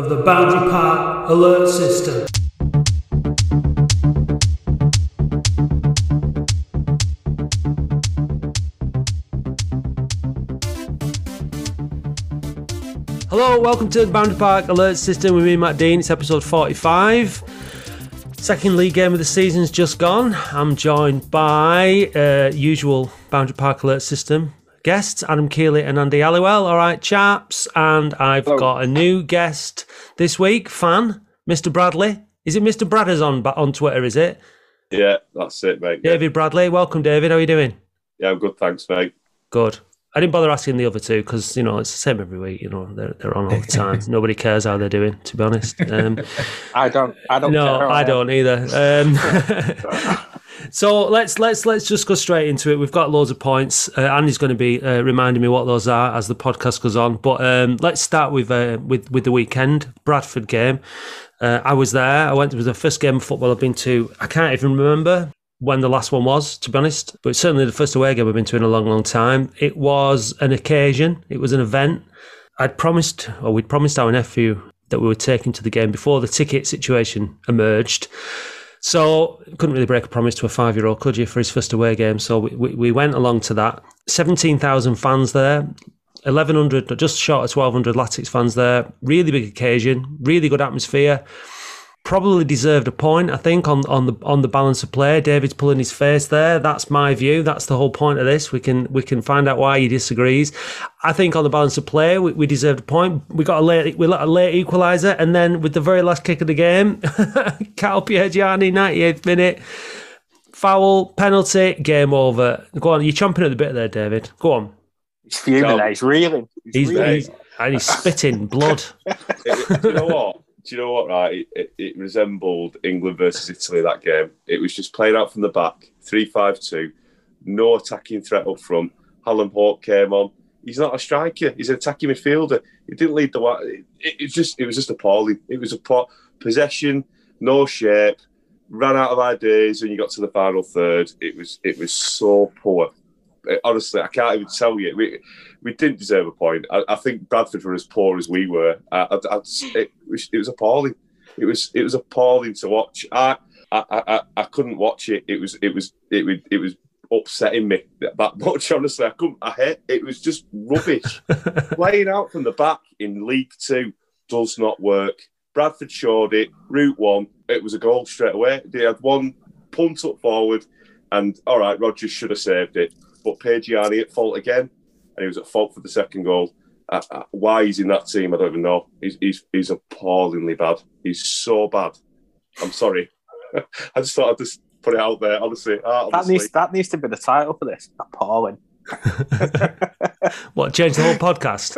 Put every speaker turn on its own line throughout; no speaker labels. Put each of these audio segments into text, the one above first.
of the Boundary Park alert system. Hello, welcome to the Boundary Park alert system with me, Matt Dean. It's episode 45. Second league game of the season's just gone. I'm joined by uh, usual Boundary Park alert system guests, Adam Keeley and Andy Halliwell. All right, chaps. And I've
Hello.
got a new guest this week, fan, Mr. Bradley. Is it Mr. Bradders on on Twitter, is it?
Yeah, that's it, mate. Yeah,
David Bradley. Welcome, David. How are you doing?
yeah I'm good, thanks, mate.
Good. I didn't bother asking the other two because you know it's the same every week. You know they're they're on all the time. Nobody cares how they're doing, to be honest. Um,
I don't. I don't.
no,
care.
I don't either. Um, so let's let's let's just go straight into it. We've got loads of points. Uh, Andy's going to be uh, reminding me what those are as the podcast goes on. But um, let's start with uh, with with the weekend Bradford game. Uh, I was there. I went. It was the first game of football I've been to. I can't even remember when the last one was, to be honest. But certainly the first away game I've been to in a long, long time. It was an occasion. It was an event. I'd promised, or we'd promised our nephew that we were taking to the game before the ticket situation emerged. So couldn't really break a promise to a five-year-old, could you, for his first away game? So we, we, we went along to that. Seventeen thousand fans there. 1100 just short of 1200 Latics fans there really big occasion really good atmosphere probably deserved a point. I think on on the on the balance of play. David's pulling his face there. That's my view. That's the whole point of this. We can we can find out why he disagrees. I think on the balance of play, we, we deserved a point. We got a late we got a late equaliser, and then with the very last kick of the game, Carl Piergianni, 98th minute. Foul, penalty, game over. Go on, you're chomping at the bit there, David. Go on.
He's fuming. there. He's reeling.
He's,
reeling.
he's and he's spitting blood.
You know what? Do you know what? Right, it, it, resembled England versus Italy that game. It was just playing out from the back, three-five-two, no attacking threat up front. Hallam Hope came on. He's not a striker. He's an attacking midfielder. He didn't lead the way. It, it was just, it was just appalling. It was a po- possession, no shape, ran out of ideas when you got to the final third. It was, it was so poor. Honestly, I can't even tell you. We, we didn't deserve a point. I, I think Bradford were as poor as we were. I, I, it, was, it was appalling. It was it was appalling to watch. I, I I I couldn't watch it. It was it was it was it was upsetting me that that much. Honestly, I couldn't. I hate. It was just rubbish. Playing out from the back in League Two does not work. Bradford showed it. Route one, it was a goal straight away. They had one punt up forward, and all right, Rogers should have saved it, but Piergianni at fault again, and he was at fault for the second goal. Uh, uh, why he's in that team, I don't even know. He's he's, he's appallingly bad. He's so bad. I'm sorry. I just thought I'd just put it out there. Honestly, ah,
That needs. That needs to be the title for this. Appalling.
What, change the whole podcast?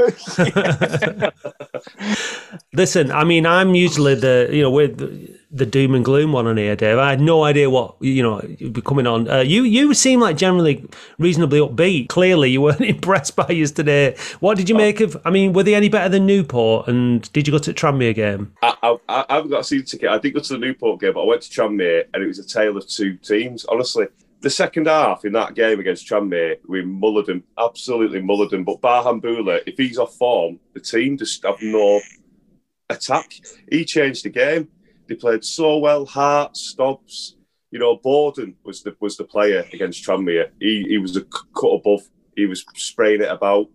Listen, I mean, I'm usually the, you know, with the doom and gloom one on here, Dave. I had no idea what, you know, you'd be coming on. Uh, you you seem like generally reasonably upbeat. Clearly, you weren't impressed by yesterday. What did you make of, I mean, were they any better than Newport? And did you go to Tranmere game?
I, I, I haven't got a season ticket. I did go to the Newport game, but I went to Tranmere and it was a tale of two teams. Honestly, the second half in that game against Tranmere, we mullered them, absolutely mullered them. But Bahamboula, if he's off form, the team just have no attack. He changed the game. They played so well. Hart, Stobbs, you know, Borden was the was the player against Tranmere. He he was a cut above. He was spraying it about.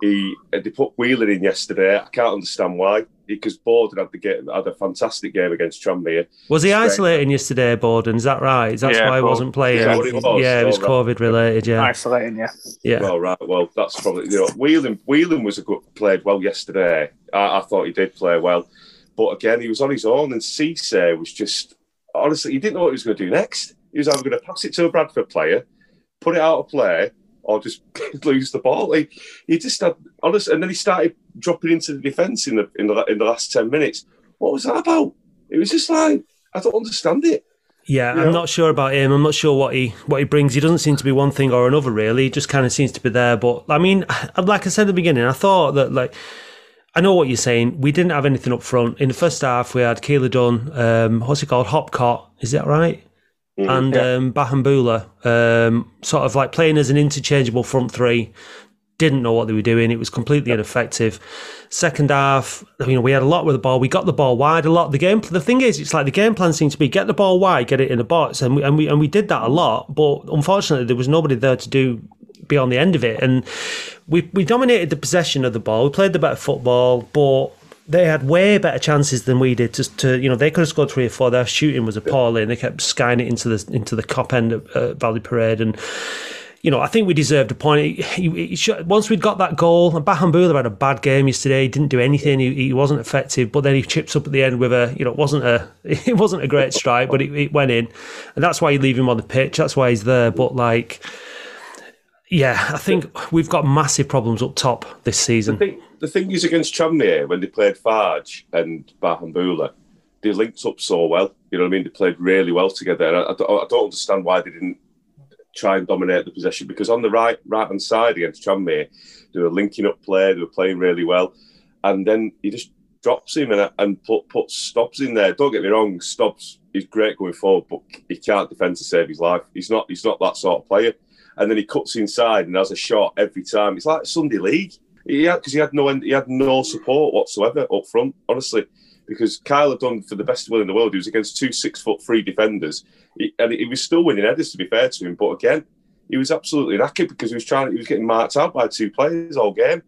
He they put Whelan in yesterday. I can't understand why because Borden had the game, had a fantastic game against Tranmere.
Was he
Straight.
isolating yesterday, Borden? Is that right? That's
Yeah,
why he
well,
wasn't playing.
yeah, it was.
Yeah, it was
right.
COVID related. Yeah,
Isolating. Yeah.
yeah.
Well, right. Well, that's probably you know Whelan. Whelan was a good played well yesterday. I, I thought he did play well, but again, he was on his own, and Cisse was just honestly he didn't know what he was going to do next. He was either going to pass it to a Bradford player, put it out of play, or just lose the ball. He, he just had honest, and then he started dropping into the defence in the in the in the last ten minutes. What was that about? It was just like I don't understand it.
Yeah,
You
I'm
know?
not sure about him. I'm not sure what he what he brings. He doesn't seem to be one thing or another really. He just kind of seems to be there. But I mean, like I said at the beginning, I thought that like I know what you're saying. We didn't have anything up front in the first half. We had Keillor-Dunn, um, what's it called, Hopcutt, is that right?
Mm,
and
yeah.
um, Bahamboula, um, sort of like playing as an interchangeable front three. didn't know what they were doing. It was completely ineffective. Second half, you know, we had a lot with the ball. We got the ball wide a lot. The game, the thing is, it's like the game plan seemed to be get the ball wide, get it in the box, and we and we and we did that a lot. But unfortunately, there was nobody there to do beyond the end of it, and we we dominated the possession of the ball. We played the better football, but they had way better chances than we did to, to you know they could have scored three or four. Their shooting was appalling. They kept skying it into the into the Kop end of uh, Valley Parade and you know, I think we deserved a point. He, he, he once we'd got that goal, and Bahamboula had a bad game yesterday. He didn't do anything. He, he, wasn't effective. But then he chips up at the end with a, you know, it wasn't a, it wasn't a great strike, but it, it went in, and that's why you leave him on the pitch. That's why he's there. But like, yeah, I think we've got massive problems up top this season.
The thing, the thing is against Tranmere when they played Fage and Bahamboula, they linked up so well. You know what I mean? They played really well together. I, I, don't, I don't understand why they didn't try and dominate the possession because on the right right hand side against Tranmere, they were linking up play, they were playing really well, and then he just drops him and, and put puts Stobbs in there. Don't get me wrong, Stobbs is great going forward, but he can't defend to save his life. He's not he's not that sort of player. And then he cuts inside and has a shot every time. It's like Sunday league. Yeah, because he had no he had no support whatsoever up front. Honestly, because Kyle had done for the best will in the world. He was against two six foot three defenders, he, and he was still winning headers. To be fair to him, but again, he was absolutely knackered because he was trying. He was getting marked out by two players all game,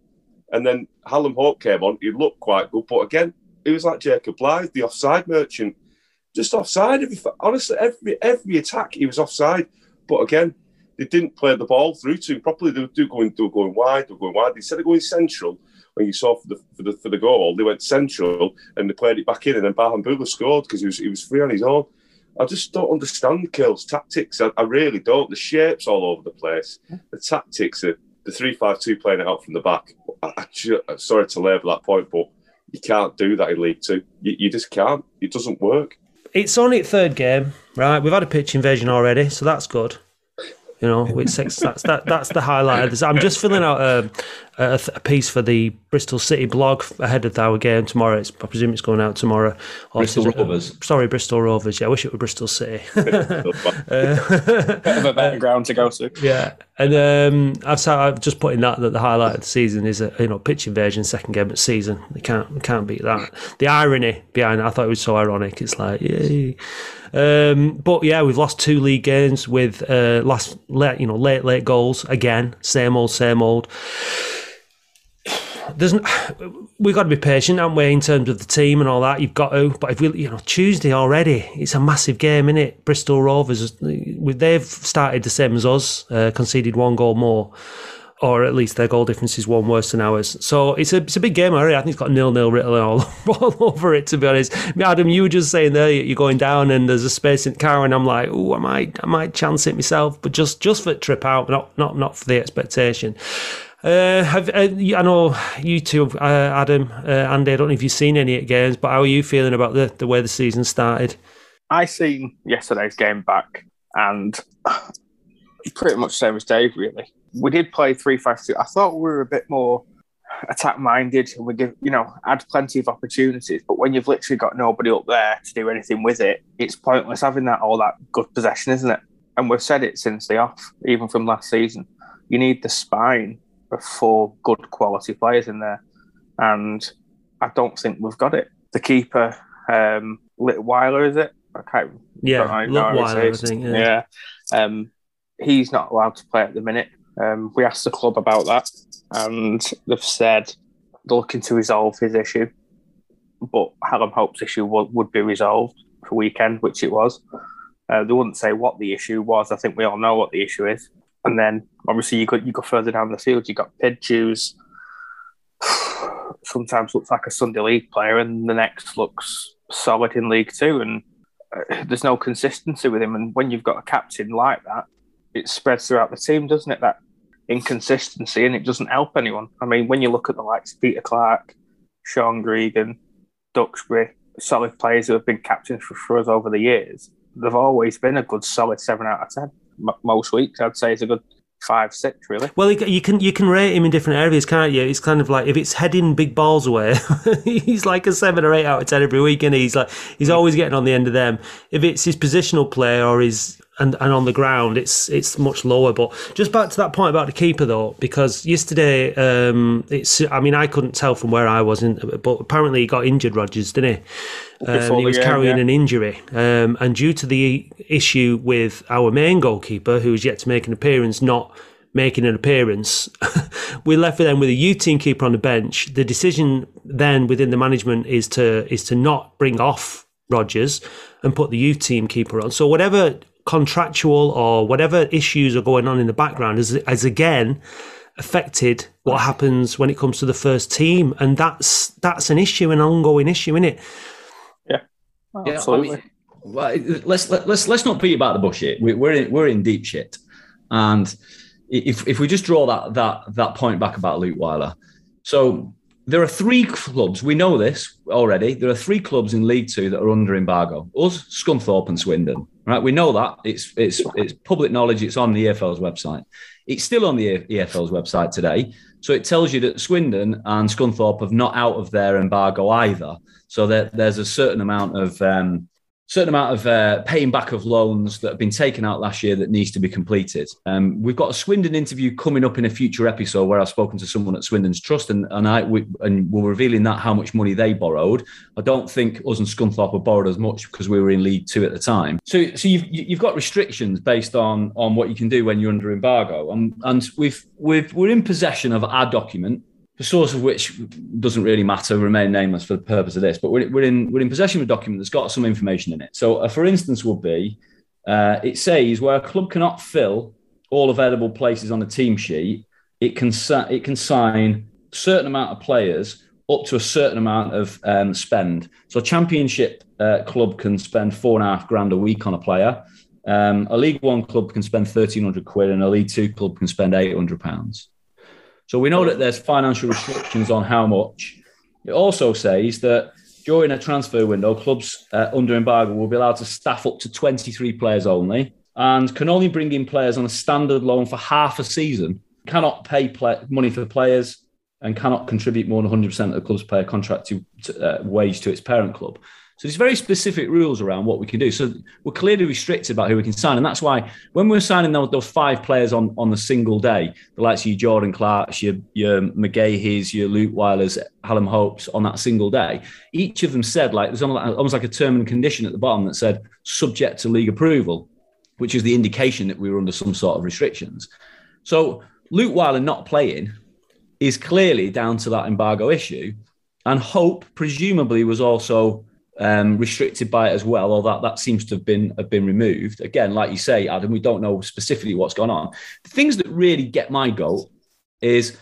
and then Hallam Hope came on. He looked quite good, but again, he was like Jacob Blyth, the offside merchant, just offside. Every honestly, every every attack he was offside. But again, they didn't play the ball through to him properly. They were going, going wide. They were going wide. Instead of going central, when you saw for the for the, for the goal, they went central and they played it back in, and then Bahamboula scored because he was he was free on his own. I just don't understand Kill's tactics. I, I, really don't. The shapes all over the place. The tactics are the three-five-two playing it out from the back. I, I sorry to labour that point, but you can't do that in League Two. You, you just can't. It doesn't work.
It's only its third game, right? We've had a pitch invasion already, so that's good. You know, with six, that's that, that's the highlight. Of this. I'm just filling out a, a, a, piece for the Bristol City blog ahead of our game tomorrow. It's, I presume it's going out tomorrow.
Bristol Rovers.
sorry, Bristol Rovers. Yeah, I wish it were Bristol City. uh,
Bit of a better ground to go to.
Yeah, and um, I've, I've just put in that that the highlight of the season is a you know pitch invasion second game of the season. You can't you can't beat that. The irony behind it, I thought it was so ironic. It's like yay. Um, but yeah, we've lost two league games with uh, last late, you know, late late goals again. Same old, same old. There's, we've got to be patient, haven't we, in terms of the team and all that. You've got to, but if we, you know, Tuesday already, it's a massive game, isn't it? Bristol Rovers, they've started the same as us, uh, conceded one goal more or at least their goal difference is one worse than ours. So it's a it's a big game already. I think it's got nil nil written all, all over it. To be honest, Adam, you were just saying there you're going down and there's a space in the car, and I'm like, oh, I might I might chance it myself, but just just for trip out, not not not for the expectation. Uh, have uh, I know you two, uh, Adam, uh, Andy. I don't know if you've seen any of games, but how are you feeling about the the way the season started?
I seen yesterday's game back, and pretty much same as Dave, really we did play three five two. I thought we were a bit more attack minded. And we give you know had plenty of opportunities, but when you've literally got nobody up there to do anything with it, it's pointless having that all that good possession, isn't it? And we've said it since the off, even from last season. You need the spine four good quality players in there, and I don't think we've got it. The keeper, um, Weiler, is it? I can't.
Yeah, Weiler, I think.
Yeah, yeah. Um, he's not allowed to play at the minute um, we asked the club about that, and they've said they're looking to resolve his issue. But Hallam Hope's issue would, would be resolved for weekend, which it was. Uh, they wouldn't say what the issue was. I think we all know what the issue is. And then obviously you go you go further down the field. You got Pidgews. Sometimes looks like a Sunday League player, and the next looks solid in League Two. And uh, there's no consistency with him. And when you've got a captain like that, it spreads throughout the team, doesn't it? That inconsistency, and it doesn't help anyone. I mean, when you look at the likes of Peter Clarke, Sean Gregan, Duxbury, solid players who have been captains for, for us over the years, they've always been a good solid seven out of ten. M- most weeks, I'd say, it's a good five, six, really.
Well, you can you can rate him in different areas, can't you? It's kind of like if it's heading big balls away, he's like a seven or eight out of ten every week, and he's like he's always getting on the end of them. If it's his positional play or his and, and on the ground, it's it's much lower. But just back to that point about the keeper, though, because yesterday, um, it's I mean, I couldn't tell from where I was, in, but apparently he got injured, Rogers didn't he? Um, he was
game,
carrying
yeah.
an injury, um, and due to the issue with our main goalkeeper, who's yet to make an appearance, not making an appearance, we're left with them with a U team keeper on the bench. The decision then within the management is to is to not bring off Rogers and put the youth team keeper on. So whatever contractual or whatever issues are going on in the background has, has again affected what happens when it comes to the first team, and that's that's an issue, an ongoing issue, isn't it?
Yeah,
Yeah,
absolutely.
I mean, well, let's let, let's let's not beat about the bush here. We, we're in we're in deep shit, and if if we just draw that that that point back about Leutwiler, so there are three clubs. We know this already. There are three clubs in League Two that are under embargo: us, Scunthorpe, and Swindon. Right? We know that it's it's it's public knowledge. It's on the EFL's website. It's still on the EFL's website today. So it tells you that Swindon and Scunthorpe have not out of their embargo either. So there, there's a certain amount of um, certain amount of uh, paying back of loans that have been taken out last year that needs to be completed. Um, we've got a Swindon interview coming up in a future episode where I've spoken to someone at Swindon's Trust and and I we, and we're revealing that how much money they borrowed. I don't think us and Scunthorpe have borrowed as much because we were in League Two at the time. So so you've you've got restrictions based on on what you can do when you're under embargo, and and we've we've we're in possession of our document the source of which doesn't really matter, remain nameless for the purpose of this. But we're, we're in we're in possession of a document that's got some information in it. So, uh, for instance, would be uh, it says where a club cannot fill all available places on a team sheet, it can it can sign certain amount of players up to a certain amount of um, spend. So, a championship uh, club can spend four and a half grand a week on a player. Um, a League One club can spend thirteen hundred quid, and a League Two club can spend eight hundred pounds. So we know that there's financial restrictions on how much. It also says that during a transfer window, clubs uh, under embargo will be allowed to staff up to 23 players only and can only bring in players on a standard loan for half a season, cannot pay play- money for players and cannot contribute more than 100% of the club's player contract to, to, uh, wage to its parent club. So there's very specific rules around what we can do. So we're clearly restricted about who we can sign. And that's why when we're signing those, those five players on, on a single day, the likes of your Jordan Clarkes, your, your McGaheys, your Leutwilers, Hallam Hopes on that single day, each of them said, like, there's almost like a term and condition at the bottom that said subject to league approval, which is the indication that we were under some sort of restrictions. So Leutwiler not playing is clearly down to that embargo issue. And Hope presumably was also um, restricted by it as well, or that that seems to have been have been removed. Again, like you say, Adam, we don't know specifically what's gone on. The things that really get my goat is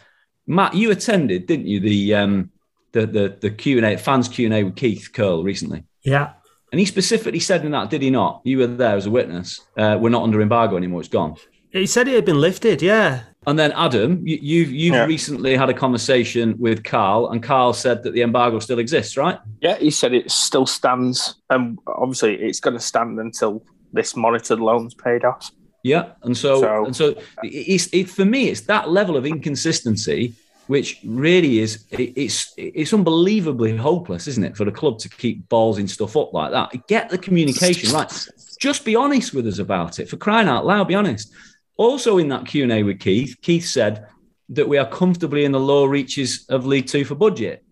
Matt. You attended, didn't you? The um, the the the Q and A fans Q and A with Keith Curle recently.
Yeah.
And he specifically said in that, did he not? You were there as a witness. Uh, we're not under embargo anymore. It's gone.
He said it had been lifted. Yeah.
And then Adam, you, you've you've
Yeah.
recently had a conversation with Carl, and Carl said that the embargo still exists, right?
Yeah, he said it still stands, and obviously it's going to stand until this monitored loan's paid off.
Yeah, and so,
So-
and so it's it for me. It's that level of inconsistency which really is it, it's it's unbelievably hopeless, isn't it, for the club to keep ballsing stuff up like that? Get the communication right. Just be honest with us about it. For crying out loud, be honest. Also, in that Q and A with Keith, Keith said that we are comfortably in the low reaches of League Two for budget.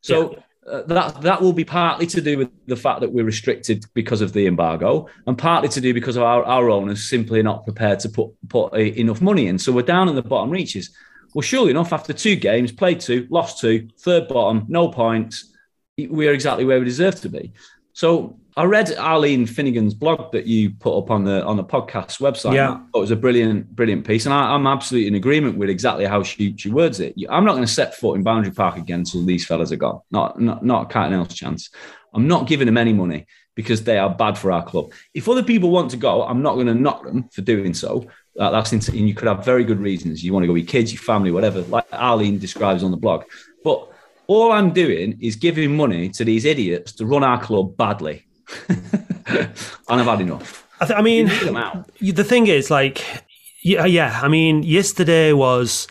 So. Uh, that that will be partly to do with the fact that we're restricted because of the embargo, and partly to do because of our, our owners simply not prepared to put put uh, enough money in. So we're down in the bottom reaches. Well, surely enough, after two games, played two, lost two, third bottom, no points, we are exactly where we deserve to be. So I read Arlene Finnegan's blog that you put up on the on the podcast website.
Yeah.
I thought it was a brilliant, brilliant piece, and I, I'm absolutely in agreement with exactly how she she words it. I'm not going to set foot in Boundary Park again until these fellas are gone. Not not not a cat and else chance. I'm not giving them any money because they are bad for our club. If other people want to go, I'm not going to knock them for doing so. Uh, that's into, and you could have very good reasons. You want to go with your kids, your family, whatever, like Arlene describes on the blog. But all I'm doing is giving money to these idiots to run our club badly. And I've had enough.
I, th- I mean, the thing is, like, yeah, yeah. I mean, yesterday was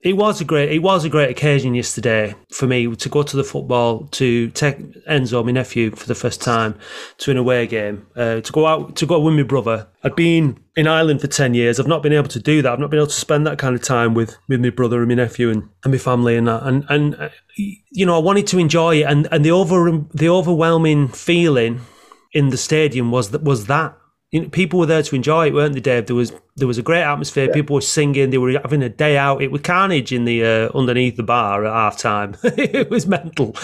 It was a great. It was a great occasion yesterday for me to go to the football, to take Enzo, my nephew, for the first time to an away game, uh, to go out to go with my brother. I'd been in Ireland for ten years. I've not been able to do that. I've not been able to spend that kind of time with with my brother and my nephew and, and my family and that. And and uh, you know, I wanted to enjoy it. And and the over the overwhelming feeling in the stadium was that was that you know, people were there to enjoy it, weren't they, Dave? There was there was a great atmosphere. Yeah. People were singing. They were having a day out. It was carnage in the uh, underneath the bar at half time. it was mental.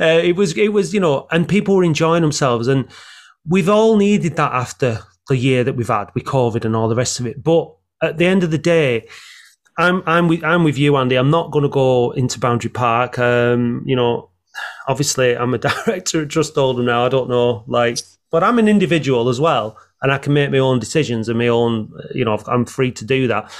Uh, it was it was you know, and people were enjoying themselves. And we've all needed that after the year that we've had with COVID and all the rest of it. But at the end of the day, I'm I'm with I'm with you, Andy. I'm not going to go into Boundary Park. Um, you know, obviously I'm a director at Trust Oldham now. I don't know, like, but I'm an individual as well and I can make my own decisions and my own, you know, I'm free to do that.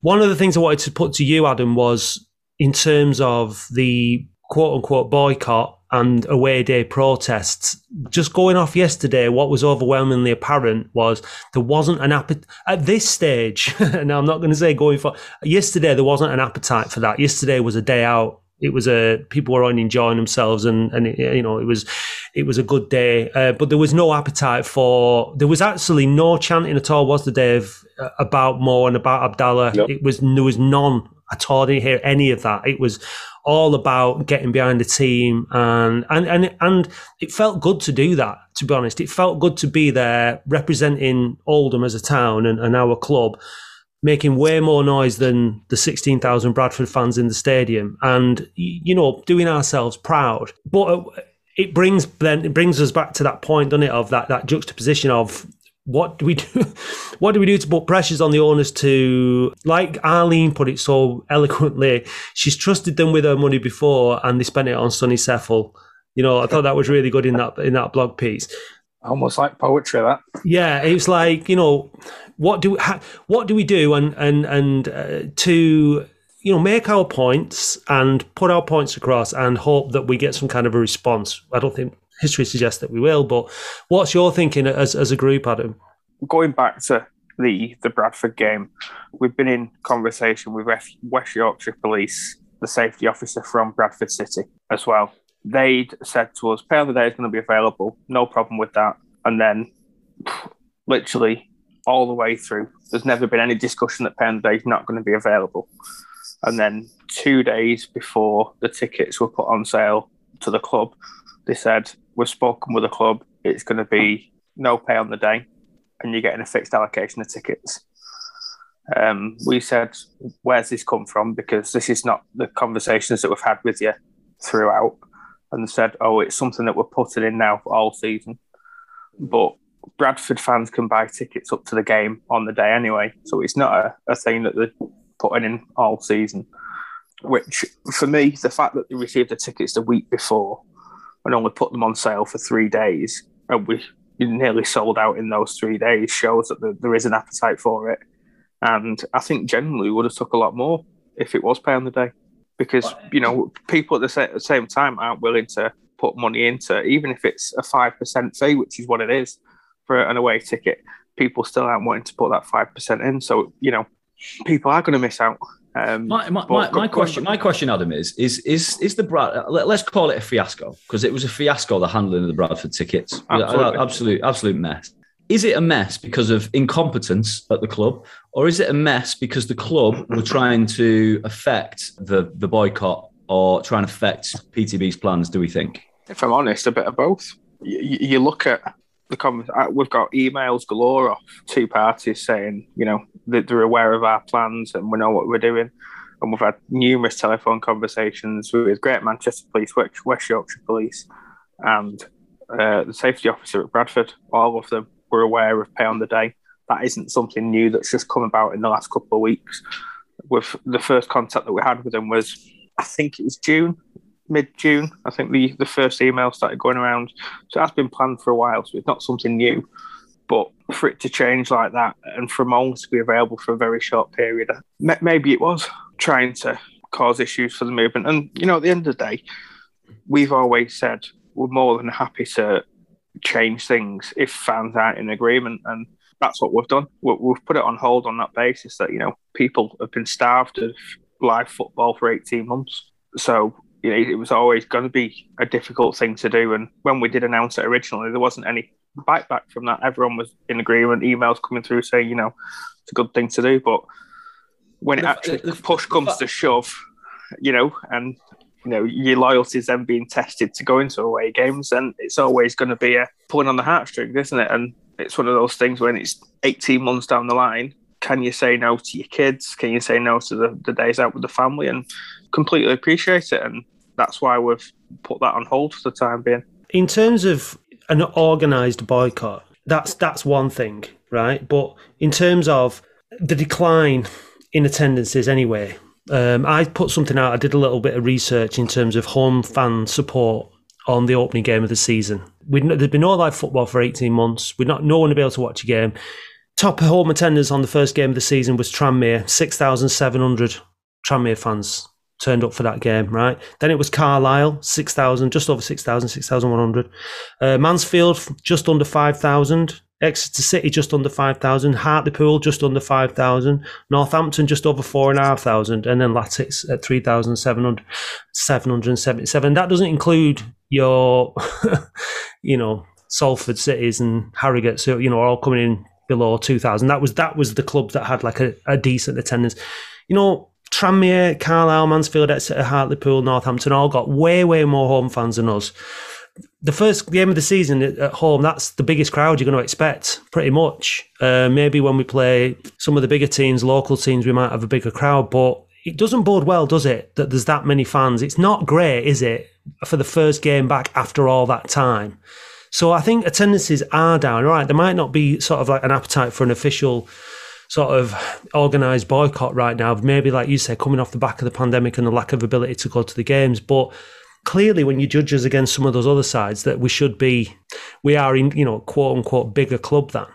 One of the things I wanted to put to you, Adam, was in terms of the quote unquote boycott and away day protests. Just going off yesterday, what was overwhelmingly apparent was there wasn't an appetite at this stage. now, I'm not going to say going for yesterday, there wasn't an appetite for that. Yesterday was a day out it was a people were on enjoying themselves and and it, you know it was it was a good day. Uh, but there was no appetite for there was actually no chanting at all was the day of, uh, about Mo and about Abdallah? It was there was none at all. I didn't hear any of that. It was all about getting behind the team and and and and it felt good to do that to be honest. It felt good to be there representing Oldham as a town and, and our club making way more noise than the 16,000 Bradford fans in the stadium and, you know, doing ourselves proud. But uh, it brings then it brings us back to that point, doesn't it, of that, that juxtaposition of what do we do? what do we do to put pressures on the owners to, like Arlene put it so eloquently, she's trusted them with her money before and they spent it on Sonny Seffel. You know, I thought that was really good in that in that blog piece.
Almost like poetry, that.
Yeah, it's like you know, what do what do we do and and and uh, to you know make our points and put our points across and hope that we get some kind of a response. I don't think history suggests that we will, but what's your thinking as as a group, Adam?
Going back to the the Bradford game, we've been in conversation with West Yorkshire Police, the safety officer from Bradford City as well. They'd said to us, "Pay of the day is going to be available, no problem with that." And then, literally all the way through. There's never been any discussion that Pen Day is not going to be available. And then two days before the tickets were put on sale to the club, they said, We've spoken with the club, it's going to be no pay on the day, and you're getting a fixed allocation of tickets. Um, we said, Where's this come from? Because this is not the conversations that we've had with you throughout. And said, Oh, it's something that we're putting in now for all season. But Bradford fans can buy tickets up to the game on the day anyway, so it's not a, a thing that they're putting in all season. Which, for me, the fact that they received the tickets the week before and only put them on sale for three days, and we nearly sold out in those three days, shows that there is an appetite for it. And I think generally would have took a lot more if it was pay on the day, because you know people at the same time aren't willing to put money into, even if it's a five percent fee, which is what it is for an away ticket, people still aren't wanting to put that five percent in. So you know, people are going to miss out.
Um, my, my, my, my question, my question, Adam, is is is is the Brad? Let, us call it a fiasco because it was a fiasco. The handling of the Bradford tickets, absolute, absolute mess. Is it a mess because of incompetence at the club, or is it a mess because the club were trying to affect the the boycott or trying to affect PTB's plans? Do we think?
If I'm honest, a bit of both. You, you look at the comment uh, we've got emails galore off two parties saying you know that they're aware of our plans and we know what we're doing and we've had numerous telephone conversations with Great Manchester Police, West Yorkshire Police, and uh, the safety officer at Bradford. All of them were aware of pay on the day. That isn't something new that's just come about in the last couple of weeks. With the first contact that we had with them was, I think it was June mid June. I think the, the first email started going around. So that's been planned for a while. So it's not something new. But for it to change like that and for Moles to be available for a very short period, maybe it was trying to cause issues for the movement. And, you know, at the end of the day, we've always said we're more than happy to change things if fans aren't in agreement. And that's what we've done. We've put it on hold on that basis that, you know, people have been starved of live football for 18 months. So you know, it was always going to be a difficult thing to do. And when we did announce it originally, there wasn't any bite back from that. Everyone was in agreement. Emails coming through saying, you know, it's a good thing to do. But when it actually push comes to shove, you know, and you know your loyalty is then being tested to go into away games, and it's always going to be a pulling on the heartstrings, isn't it? And it's one of those things when it's 18 months down the line. Can you say no to your kids? Can you say no to the, the days out with the family and completely appreciate it? And that's why we've put that on hold for the time being.
In terms of an organised boycott, that's that's one thing, right? But in terms of the decline in attendances, anyway, um, I put something out. I did a little bit of research in terms of home fan support on the opening game of the season. We'd, there'd been no live football for 18 months. We'd not no one to be able to watch a game. Top home attendance on the first game of the season was Tranmere, 6,700 Tranmere fans turned up for that game, right? Then it was Carlisle, 6,000, just over 6,000, 6,100. Uh, Mansfield, just under 5,000. Exeter City, just under 5,000. Hartlepool, just under 5,000. Northampton, just over 4,500. And then Latics at 3,700, 777. That doesn't include your, you know, Salford cities and Harrogate, so, you know, all coming in below 2,000. That was, that was the clubs that had like a, a decent attendance. You know, Tranmere, Carlisle, Mansfield, Exeter, Hartlepool, Northampton all got way, way more home fans than us. The first game of the season at home, that's the biggest crowd you're going to expect, pretty much. Uh, maybe when we play some of the bigger teams, local teams, we might have a bigger crowd, but it doesn't bode well, does it, that there's that many fans? It's not great, is it, for the first game back after all that time? So I think attendances are down. Right, there might not be sort of like an appetite for an official sort of organised boycott right now. Maybe, like you say, coming off the back of the pandemic and the lack of ability to go to the games. But clearly, when you judge us against some of those other sides, that we should be, we are in, you know, quote unquote, bigger club than,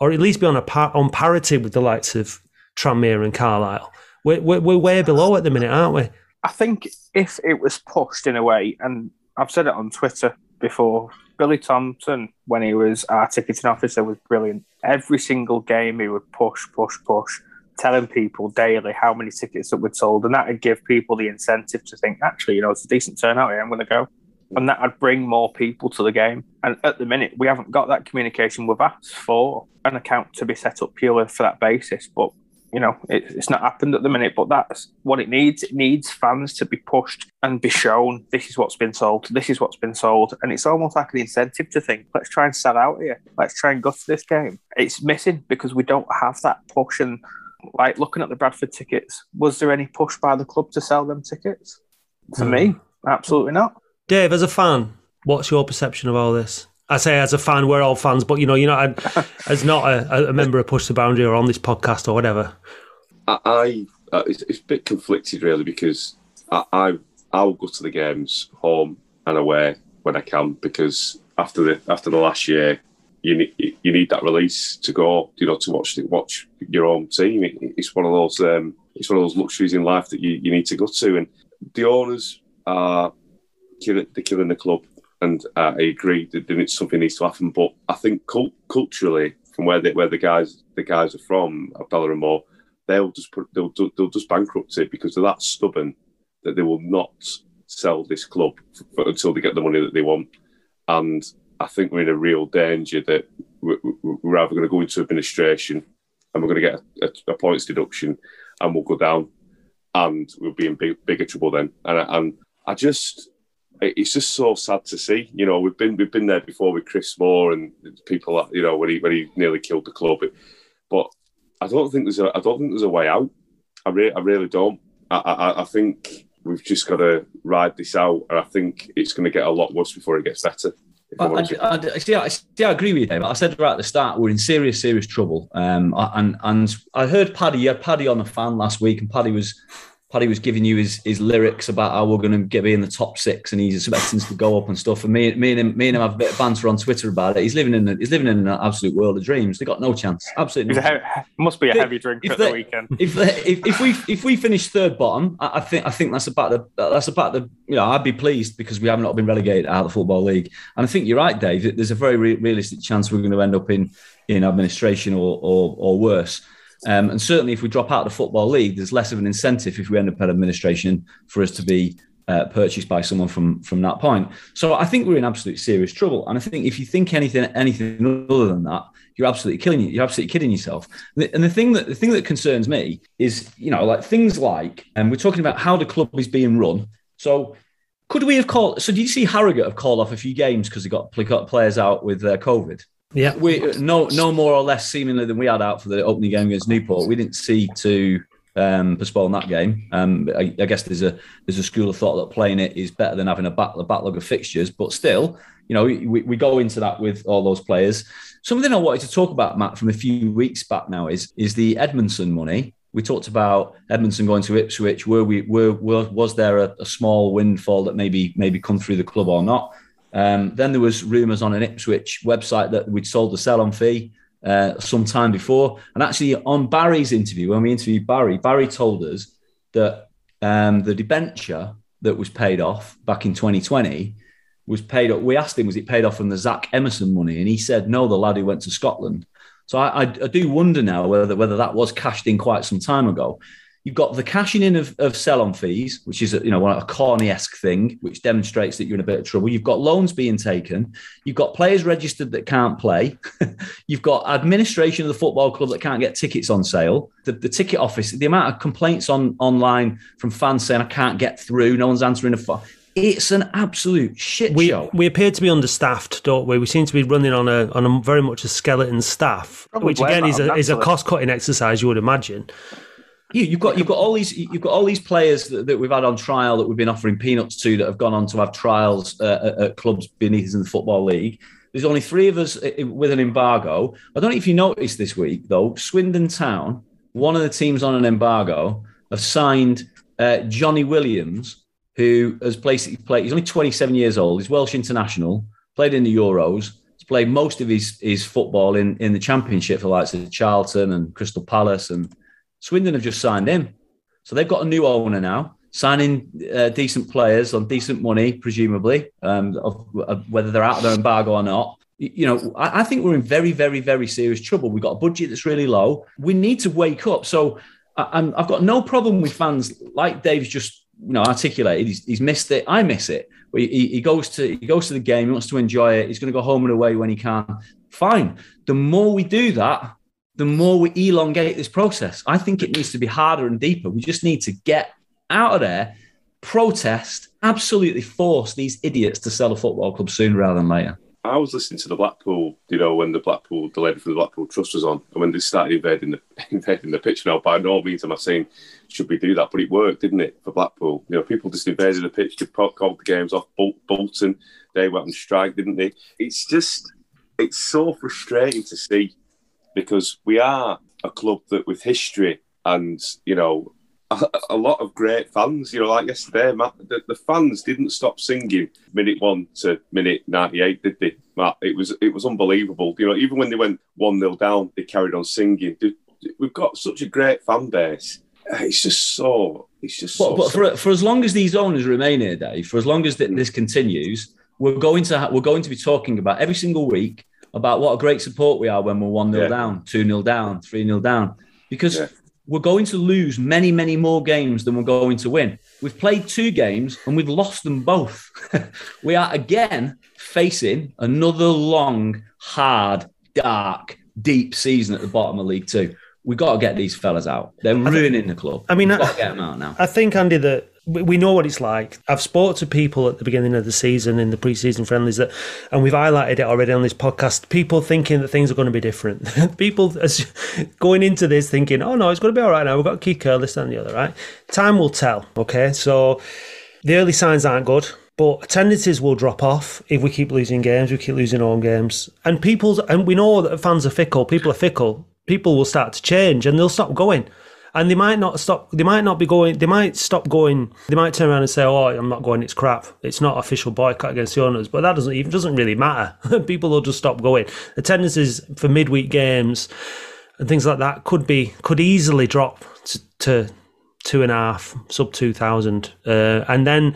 or at least be on a par- on parity with the likes of Tranmere and Carlisle. We're, we're, we're way below at the minute, aren't we?
I think if it was pushed in a way, and I've said it on Twitter before, Billy Thompson, when he was our ticketing officer, was brilliant. Every single game, he would push, push, push, telling people daily how many tickets that we'd sold. And that would give people the incentive to think, actually, you know, it's a decent turnout here, I'm going to go. And that would bring more people to the game. And at the minute, we haven't got that communication. We've asked for an account to be set up purely for that basis, but you know, it, it's not happened at the minute, but that's what it needs. It needs fans to be pushed and be shown this is what's been sold, this is what's been sold. And it's almost like an incentive to think, let's try and sell out here. Let's try and go to this game. It's missing because we don't have that push. And like looking at the Bradford tickets, was there any push by the club to sell them tickets? For mm. me, absolutely not.
Dave, as a fan, what's your perception of all this? I say as a fan, we're all fans, but you know, you know, as not a, a, member of Push the Boundary or on this podcast or whatever.
I, I uh, it's, it's, a bit conflicted really because I, I I'll go to the games home and away when I can because after the after the last year, you need you need that release to go, you know, to watch watch your own team. It, it's one of those um, it's one of those luxuries in life that you, you need to go to, and the owners are killing, they're killing the club and uh, I agree that something needs to happen. But I think cult- culturally, from where the, where the guys the guys are from, Bella and Moore, they'll just put, they'll they'll just bankrupt it because they're that stubborn that they will not sell this club for, until they get the money that they want. And I think we're in a real danger that we're, either going to go into administration and we're going to get a, a, a points deduction and we'll go down and we'll be in big, bigger trouble then. And, and I just it's just so sad to see. You know, we've been we've been there before with Chris Moore and people. You know, when he when he nearly killed the club. But I don't think there's a I don't think there's a way out. I really I really don't. I I, I think we've just got to ride this out, and I think it's going to get a lot worse before it gets better.
I, I, I, see, I, see, I agree with you, Dave. I said right at the start we're in serious, serious trouble. Um, and and I heard Paddy. You had Paddy on the fan last week, and Paddy was Paddy was giving you his, his lyrics about how we're going to get be in the top six, and he's expecting us to go up and stuff. And me, me and him, me and him have a bit of banter on Twitter about it. He's living in, he's living in an absolute world of dreams. They got no chance, absolutely. No chance.
Heavy, must be a heavy drink at they, the weekend.
If, they, if, if we if we finish third bottom, I, I, think I think that's about the that's about the you know I'd be pleased because we have not been relegated out of the football league. And I think you're right, Dave. There's a very re- realistic chance we're going to end up in in administration or or, or worse. Um, and certainly, if we drop out of the football league, there's less of an incentive if we end up at administration for us to be uh, purchased by someone from from that point. So I think we're in absolute serious trouble. And I think if you think anything anything other than that, you're absolutely killing you. You're absolutely kidding yourself. And the thing that the thing that concerns me is, you know, like things like, and we're talking about how the club is being run. So could we have called? So did you see Harrogate have called off a few games because they got, players out with uh, COVID?
Yeah,
we no no more or less seemingly than we had out for the opening game against Newport. We didn't see to um, postpone that game. Um, I, I, guess there's a there's a school of thought that playing it is better than having a, back, a backlog of fixtures, but still, you know, we, we go into that with all those players. Something I wanted to talk about, Matt, from a few weeks back now is is the Edmundson money. We talked about Edmundson going to Ipswich. Were we were, were was there a, a small windfall that maybe maybe come through the club or not? Um, then there was rumours on an Ipswich website that we'd sold the sell-on fee uh, some time before. And actually, on Barry's interview, when we interviewed Barry, Barry told us that um, the debenture that was paid off back in 2020 was paid off. We asked him, was it paid off from the Zach Emerson money? And he said, no, the lad who went to Scotland. So I, I, I do wonder now whether whether that was cashed in quite some time ago. You've got the cashing in of, of sell-on fees, which is a, you know a Corney-esque thing, which demonstrates that you're in a bit of trouble. You've got loans being taken. You've got players registered that can't play. You've got administration of the football club that can't get tickets on sale. The, the ticket office, the amount of complaints on online from fans saying I can't get through, no one's answering a phone. It's an absolute shit
we,
show.
We appear to be understaffed, don't we? We seem to be running on a on a very much a skeleton staff, Probably which again is a, is a cost cutting exercise. You would imagine
you, you've got you've got all these you've got all these players that, that, we've had on trial that we've been offering peanuts to that have gone on to have trials uh, at, at, clubs beneath us in the football league. There's only three of us uh, with an embargo. I don't know if you noticed this week though. Swindon Town, one of the teams on an embargo, have signed uh, Jonny Williams, who has basically played. He's only 27 years old. He's Welsh international. Played in the Euros. He's played most of his his football in in the Championship for likes of Charlton and Crystal Palace and Swindon have just signed him. So they've got a new owner now, signing uh, decent players on decent money, presumably, um, of, of whether they're out of their embargo or not. You know, I, I think we're in very, very, very serious trouble. We've got a budget that's really low. We need to wake up. So I, have got no problem with fans like Dave's just you know articulated. He's, he's missed it. I miss it. He, he, goes to he goes to the game. He wants to enjoy it. He's going to go home and away when he can. Fine. The more we do that, the more we elongate this process. I think it needs to be harder and deeper. We just need to get out of there, protest, absolutely force these idiots to sell a football club sooner rather than later.
I was listening to the Blackpool, you know, when the Blackpool, the lady from the Blackpool Trust was on, and when they started invading the invading the pitch. Now, by no means am I saying should we do that, but it worked, didn't it, for Blackpool? You know, people just invaded the pitch, they called the games off. Bolton, they went on strike, didn't they? It's just, it's so frustrating to see because we are a club that with history and you know a, a lot of great fans. You know, like yesterday, Matt, the, the, fans didn't stop singing minute one to minute ninety eight, did they, Matt? It was it was unbelievable. You know, even when they went one 0 down, they carried on singing. We've got such a great fan base. Uh, it's just so. It's just.
But, so, but for for as long as these owners remain here, Dave, for as long as hmm. this continues, we're going to ha- we're going to be talking about every single week about what a great support we are when we're 1 0 yeah. down, 2 0 down, 3 0 down. Because yeah. we're going to lose many, many more games than we're going to win. We've played two games and we've lost them both. we are again facing another long, hard, dark, deep season at the bottom of League Two. We've got to get these fellas out. They're ruining the club.
I mean, I,
get them out now.
I think, Andy, that we know what it's like. I've spoke to people at the beginning of the season in the preseason friendlies that, and we've highlighted it already on this podcast. People thinking that things are going to be different. people going into this thinking, "Oh no, it's going to be all right now. We've got Keith Curle this and the other." Right? Time will tell. Okay, so the early signs aren't good. But attendances will drop off if we keep losing games, we keep losing home games. And people's and we know that fans are fickle, people are fickle. People will start to change and they'll stop going and they might not stop. They might not be going. They might stop going. They might turn around and say, "Oh, I'm not going. It's crap. It's not official boycott against the owners." But that doesn't even doesn't really matter. People will just stop going. Attendances for midweek games and things like that could be could easily drop to, to two and a half, sub two thousand, uh, and then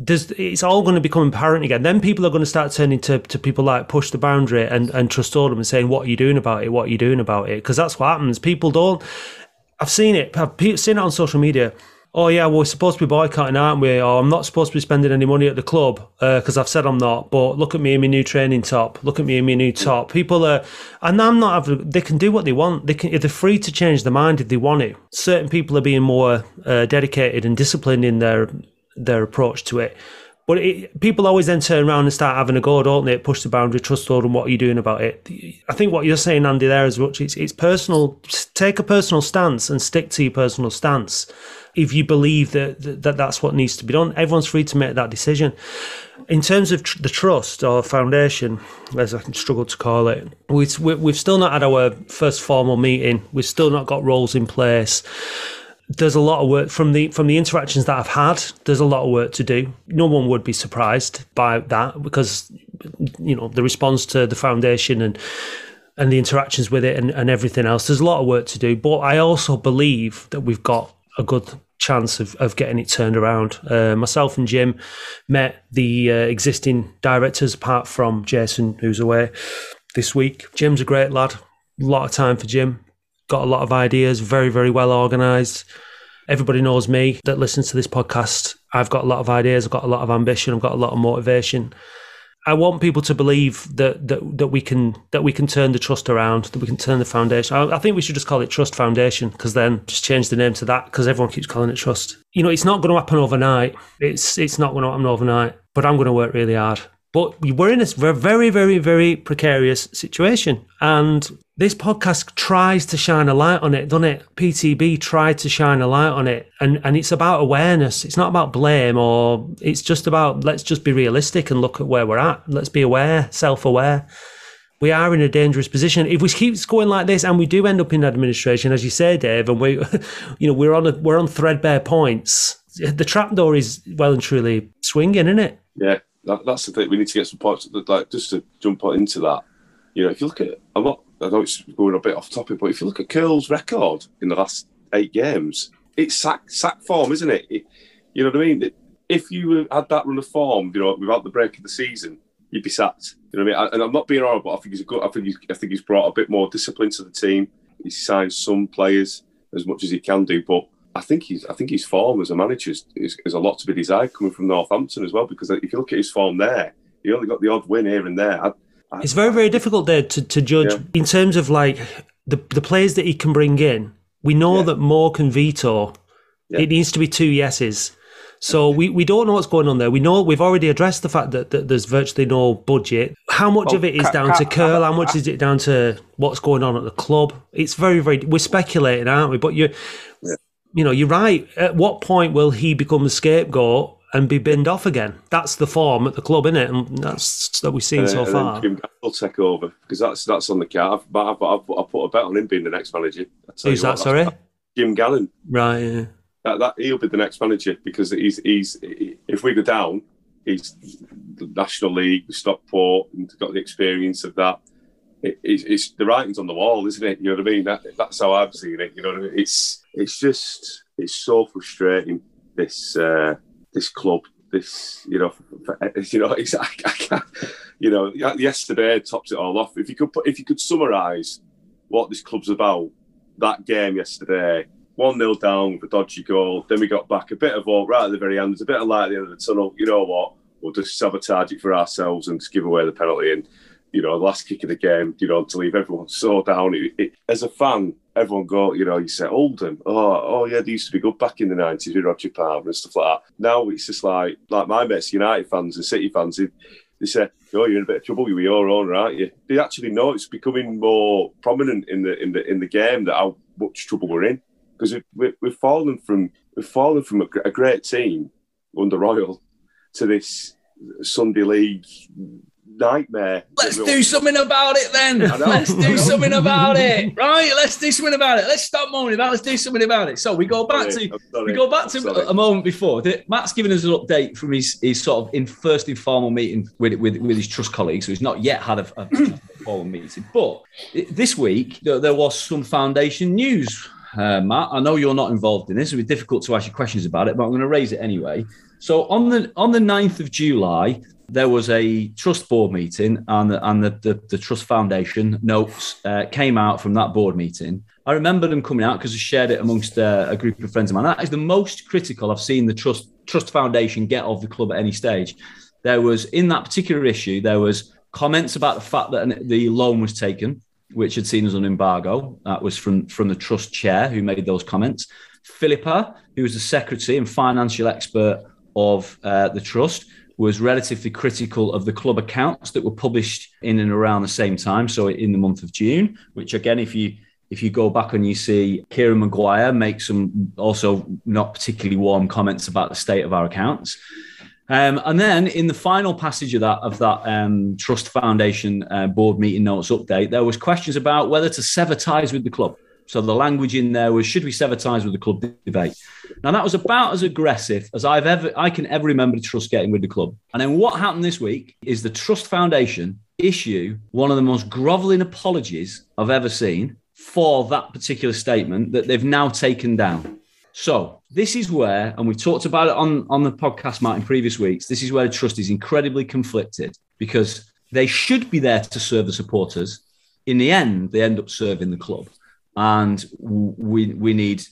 there's, it's all going to become apparent again. Then people are going to start turning to, to people like Push the Boundary and, and Trust Oldham and saying, What are you doing about it? What are you doing about it? Because that's what happens. People don't, I've seen it, I've seen it on social media oh yeah, well, we're supposed to be boycotting, aren't we? Or I'm not supposed to be spending any money at the club because uh, I've said I'm not. But look at me in my new training top. Look at me in my new top. People are, and I'm not. Having they can do what they want. They can. They're free to change their mind if they want to. Certain people are being more uh, dedicated and disciplined in their their approach to it. But it, people always then turn around and start having a go, don't they? Push the boundary, trust Oldham. What are you doing about it? I think what you're saying, Andy, there is much. It's, it's personal. Take a personal stance and stick to your personal stance if you believe that, that that's what needs to be done. Everyone's free to make that decision. In terms of tr- the trust or foundation, as I struggle to call it, we've, we've still not had our first formal meeting. We've still not got roles in place there's a lot of work from the from the interactions that I've had. There's a lot of work to do. No one would be surprised by that because you know the response to the foundation and and the interactions with it and, and everything else. There's a lot of work to do, but I also believe that we've got a good chance of, of getting it turned around. Uh, myself and Jim met the uh, existing directors, apart from Jason, who's away this week. Jim's a great lad. A lot of time for Jim. Got a lot of ideas. Very, very well organised. Everybody knows me that listens to this podcast. I've got a lot of ideas. I've got a lot of ambition. I've got a lot of motivation. I want people to believe that that that we can that we can turn the trust around, that we can turn the foundation. I, I think we should just call it Trust Foundation because then just change the name to that because everyone keeps calling it Trust. You know, it's not going to happen overnight. It's it's not going to happen overnight. But I'm going to work really hard. But we're in a very, very, very precarious situation. And this podcast tries to shine a light on it, doesn't it? PTB tried to shine a light on it. And, and it's about awareness. It's not about blame or it's just about let's just be realistic and look at where we're at. Let's be aware, self aware. We are in a dangerous position. If we keep going like this and we do end up in administration, as you say, Dave, and we, you know, we're on a, we're on threadbare points. The trapdoor is well and truly swinging, isn't it?
Yeah, that, that's the thing. We need to get some points. Like just to jump into that, you know, if you look at, I'm not, I know it's going a bit off topic, but if you look at Curle's record in the last eight games, it's sack sack form, isn't it? it you know what I mean? If you had that run of form, you know, without the break of the season, you'd be sacked. You know what I mean? And I'm not being horrible. I think he's a good. I think he's, I think he's brought a bit more discipline to the team. He's signed some players as much as he can do, but I think he's I think his form as a manager is, is, is, a lot to be desired coming from Northampton as well. Because if you look at his form there, he only got the odd win here and there. I,
I, it's very very difficult there to, to judge yeah. in terms of like the the players that he can bring in. We know yeah. that more can veto. Yeah. It needs to be two yeses. So we, we don't know what's going on there. We know we've already addressed the fact that, that there's virtually no budget. How much well, of it is down to Curle? How much is it down to what's going on at the club? It's very very we're speculating, aren't we? But you you know, you're right. At what point will he become the scapegoat and be binned off again? That's the form at the club, isn't it? And that's that we've seen so far.
Jim will take over because that's that's on the card. But I've, I've, I've, put a bet on him being the next manager.
Who's that? What, sorry,
Jim Gannon.
Right. Yeah.
That, that he'll be the next manager because he's he's if we go down, he's the National League, Stockport, and got the experience of that it, it's, it's, the writing's on the wall, isn't it? You know what I mean? That, that's how I've seen it. You know what I mean? It's it's just it's so frustrating. This uh, this club, this you know, you know, it's, I, I can't, you know, yesterday tops it all off. If you could put, if you could summarise what this club's about, that game yesterday, one 0 down with a dodgy goal. Then we got back a bit of hope right at the very end. There's a bit of light at the end of the tunnel. You know what? We'll just sabotage it for ourselves and just give away the penalty and you know, the last kick of the game, you know, to leave everyone so down. It, it, as a fan, everyone go, you know, you say Oldham, oh, oh yeah, they used to be good back in the nineties with Roger Palmer and stuff like that. Now it's just like, like my mates, United fans and City fans, they, they say, oh, you're in a bit of trouble with your own, aren't you? They actually know it's becoming more prominent in the in the in the game that how much trouble we're in because we, we've fallen from we've fallen from a, a great team under Royle to this Sunday League nightmare.
Let's do something about it then. Let's do something about it. Right? Let's do something about it. Let's stop moaning about it. Let's do something about it. So we go back to we go back to a moment before. Matt's given us an update from his, his sort of in first informal meeting with with, with his trust colleagues. So he's not yet had a, a formal meeting. But this week there, there was some foundation news. Uh, Matt, I know you're not involved in this. It'd be difficult to ask you questions about it, but I'm going to raise it anyway. So on the on the 9th of July, there was a trust board meeting, and the, and the, the, the trust foundation notes uh, came out from that board meeting. I remember them coming out because I shared it amongst uh, a group of friends of mine. That is the most critical I've seen the trust trust foundation get of the club at any stage. There was in that particular issue, there was comments about the fact that the loan was taken, which had seen as an embargo. That was from from the trust chair who made those comments. Philippa, who was the secretary and financial expert of uh, the trust, was relatively critical of the club accounts that were published in and around the same time, so in the month of June. Which again, if you if you go back and you see Kieran Maguire make some also not particularly warm comments about the state of our accounts. Um, and then in the final passage of that of that um, Trust Foundation uh, board meeting notes update, there was questions about whether to sever ties with the club. So the language in there was should we sever ties with the club debate. Now that was about as aggressive as I've ever I can ever remember the trust getting with the club. And then what happened this week is the Trust Foundation issue one of the most groveling apologies I've ever seen for that particular statement that they've now taken down. So this is where, and we've talked about it on, on the podcast, Matt, in previous weeks, this is where the trust is incredibly conflicted because they should be there to serve the supporters. In the end, they end up serving the club and we we need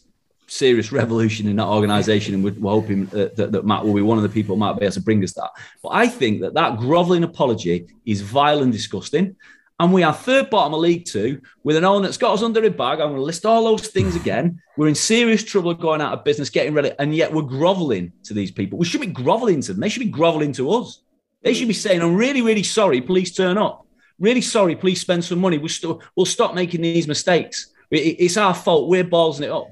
serious revolution in that organisation, and we're, hoping that, that, that, Matt will be one of the people who might be able to bring us that. But I think that that grovelling apology is vile and disgusting. And we are third bottom of League Two with an owner that's got us under a bag. I'm going to list all those things again. We're in serious trouble going out of business, getting ready, and yet we're grovelling to these people. We should be grovelling to them. They should be grovelling to us. They should be saying, "I'm really, really sorry. Please turn up. Really sorry. Please spend some money. We'll, st- we'll stop making these mistakes." It's our fault. We're ballsing it up.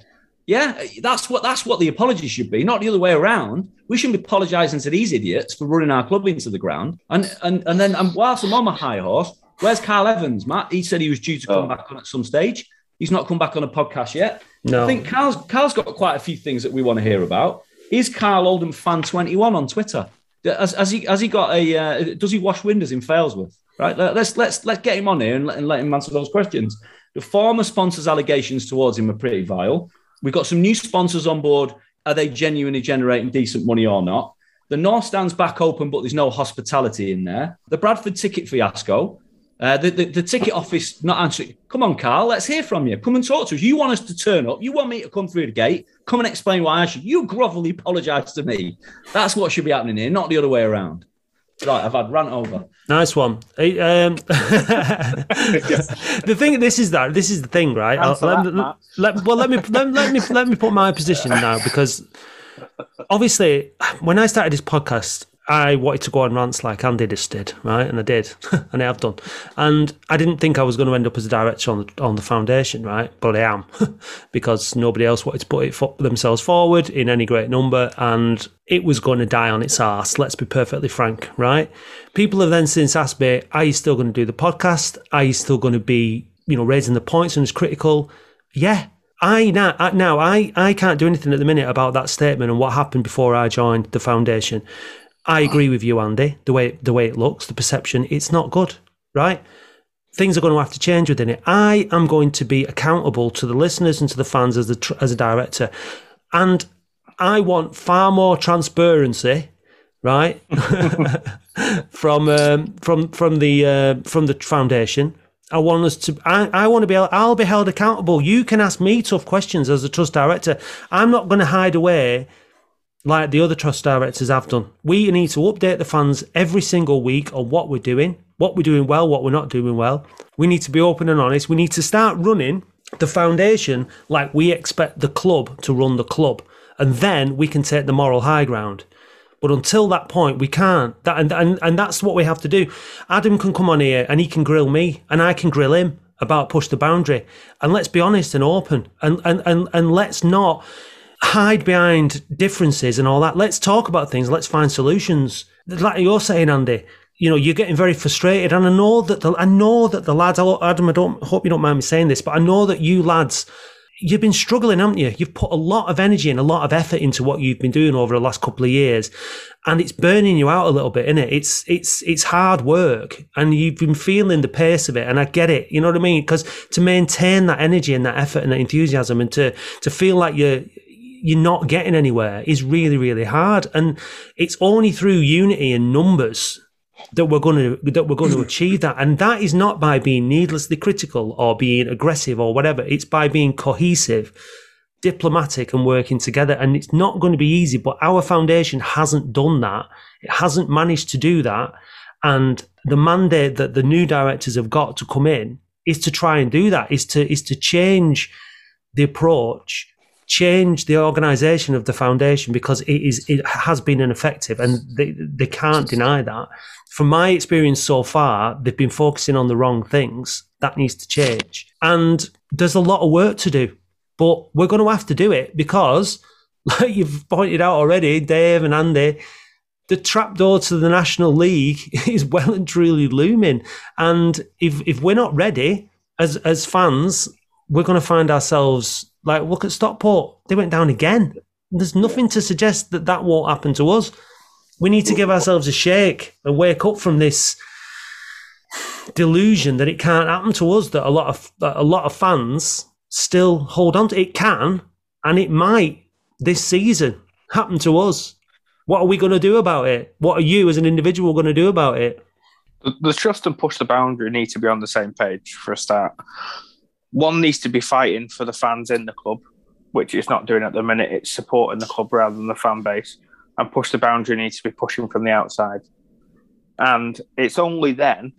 Yeah, that's what that's what the apology should be, not the other way around. We shouldn't be apologising to these idiots for running our club into the ground. And and and then and whilst I'm on my high horse, where's Carl Evans, Matt? He said he was due to come oh. back on at some stage. He's not come back on a podcast yet. No. I think Carl's Carl's got quite a few things that we want to hear about. Is Carl Oldham fan twenty one on Twitter? Has, has, he has he got a uh, does he wash windows in Failsworth? Right, let's let's let's get him on here and let, and let him answer those questions. The former sponsors' allegations towards him are pretty vile. We've got some new sponsors on board. Are they genuinely generating decent money or not? The North Stand's back open, but there's no hospitality in there. The Bradford ticket fiasco. Uh, the, the, the, ticket office not answering. Come on, Carl, let's hear from you. Come and talk to us. You want us to turn up. You want me to come through the gate. Come and explain why I should. You grovelly apologise to me. That's what should be happening here, not the other way around. Right, I've had rant over.
Nice one. Um, the thing, this is that. This is the thing, right? Let, that, let, well, let me let, let me let me put my position now because obviously, when I started this podcast, I wanted to go on rants like Andy just did, right? And I did, and I have done. And I didn't think I was going to end up as a director on the on the foundation, right? But I am, because nobody else wanted to put it for themselves forward in any great number, and it was going to die on its ass. Let's be perfectly frank, right? People have then since asked me, "Are you still going to do the podcast? Are you still going to be, you know, raising the points and it's critical?" Yeah, I now, now I, I can't do anything at the minute about that statement and what happened before I joined the foundation. I agree with you, Andy. The way the way it looks, the perception, it's not good, right? Things are going to have to change within it. I am going to be accountable to the listeners and to the fans as the as a director, and I want far more transparency, right, from um, from from the uh, from the foundation. I want us to. I, I want to be. I'll be held accountable. You can ask me tough questions as a trust director. I'm not going to hide away like the other trust directors have done. We need to update the fans every single week on what we're doing, what we're doing well, what we're not doing well. We need to be open and honest. We need to start running the foundation like we expect the club to run the club. And then we can take the moral high ground. But until that point, we can't. That and, and, and that's what we have to do. Adam can come on here and he can grill me and I can grill him about push the boundary. And let's be honest and open. And and and, and let's not hide behind differences and all that. Let's talk about things. Let's find solutions. Like you're saying, Andy, you know, you're getting very frustrated, and I know that the I know that the lads. Adam, I don't hope you don't mind me saying this, but I know that you lads. You've been struggling, haven't you? You've put a lot of energy and a lot of effort into what you've been doing over the last couple of years, and it's burning you out a little bit, isn't it? It's it's it's hard work, and you've been feeling the pace of it, and I get it. You know what I mean? Because to maintain that energy and that effort and that enthusiasm, and to to feel like you're you're not getting anywhere is really, really hard. And it's only through unity and numbers that we're going to that we're going to achieve that. And that is not by being needlessly critical or being aggressive or whatever. It's by being cohesive diplomatic and working together. And it's not going to be easy but our foundation hasn't done that. It hasn't managed to do that. And the mandate that the new directors have got to come in is to try and do that is to is to change the approach change the organization of the foundation because it is it has been ineffective and they, they can't deny that. From my experience so far they've been focusing on the wrong things. That needs to change. And there's a lot of work to do but we're going to have to do it because like you've pointed out already dave and andy the trapdoor to the national league is well and truly looming. And if if we're not ready as as fans we're going to find ourselves like, look at Stockport. They went down again. There's nothing to suggest that that won't happen to us. We need to give ourselves a shake and wake up from this delusion that it can't happen to us. That a lot of a lot of fans still hold on to. It can and it might this season happen to us. What are we going to do about it? What are you as an individual going to do about it?
The, the trust and push the boundary need to be on the same page for a start one needs to be fighting for the fans in the club, which it's not doing at the minute. It's supporting the club rather than the fan base. And push the boundary needs to be pushing from the outside. And it's only then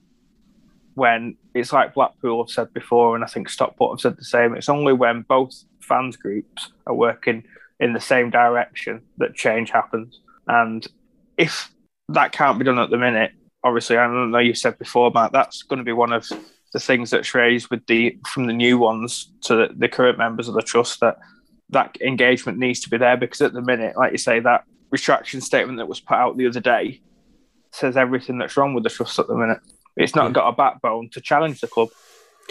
when it's like Blackpool have said before, and I think Stockport have said the same. It's only when both fans groups are working in the same direction that change happens. And if that can't be done at the minute, obviously, I don't know you said before, Matt, that's going to be one of the things that's raised with the from the new ones to the, the current members of the trust that that engagement needs to be there because at the minute, like you say, that retraction statement that was put out the other day says everything that's wrong with the trust at the minute. It's not got a backbone to challenge the club,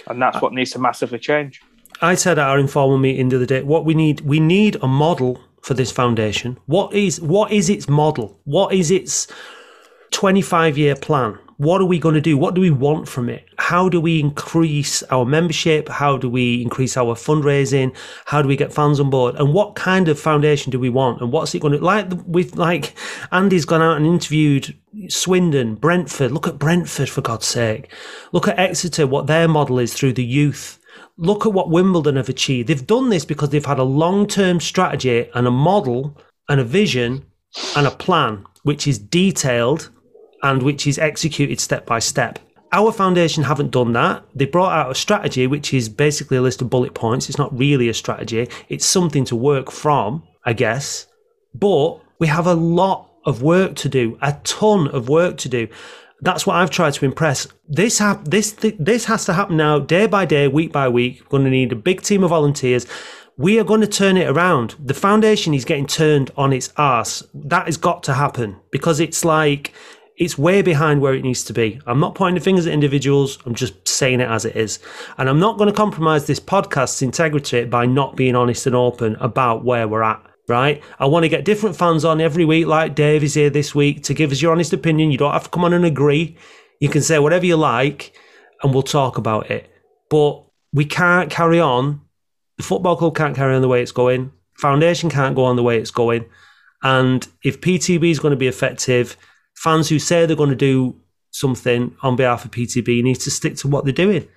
and that's what needs to massively change.
I said at our informal meeting the other day, what we need, we need a model for this foundation. What is what is its model? What is its twenty five year plan? What are we going to do? What do we want from it? How do we increase our membership? How do we increase our fundraising? How do we get fans on board? And what kind of foundation do we want? And what's it going to like? With like Andy's gone out and interviewed Swindon, Brentford. Look at Brentford for God's sake. Look at Exeter, what their model is through the youth. Look at what Wimbledon have achieved. They've done this because they've had a long term strategy and a model and a vision and a plan, which is detailed and which is executed step by step. Our foundation haven't done that. They brought out a strategy, which is basically a list of bullet points. It's not really a strategy, it's something to work from, I guess. But we have a lot of work to do, a ton of work to do. That's what I've tried to impress. This this th- this has to happen now, day by day, week by week. We're going to need a big team of volunteers. We are going to turn it around. The foundation is getting turned on its ass. That has got to happen because it's like it's way behind where it needs to be. I'm not pointing fingers at individuals. I'm just saying it as it is. And I'm not going to compromise this podcast's integrity by not being honest and open about where we're at. Right? I want to get different fans on every week, like Dave is here this week, to give us your honest opinion. You don't have to come on and agree. You can say whatever you like, and we'll talk about it. But we can't carry on. The football club can't carry on the way it's going. Foundation can't go on the way it's going. And if PTB is going to be effective, fans who say they're going to do something on behalf of PTB need to stick to what they're doing.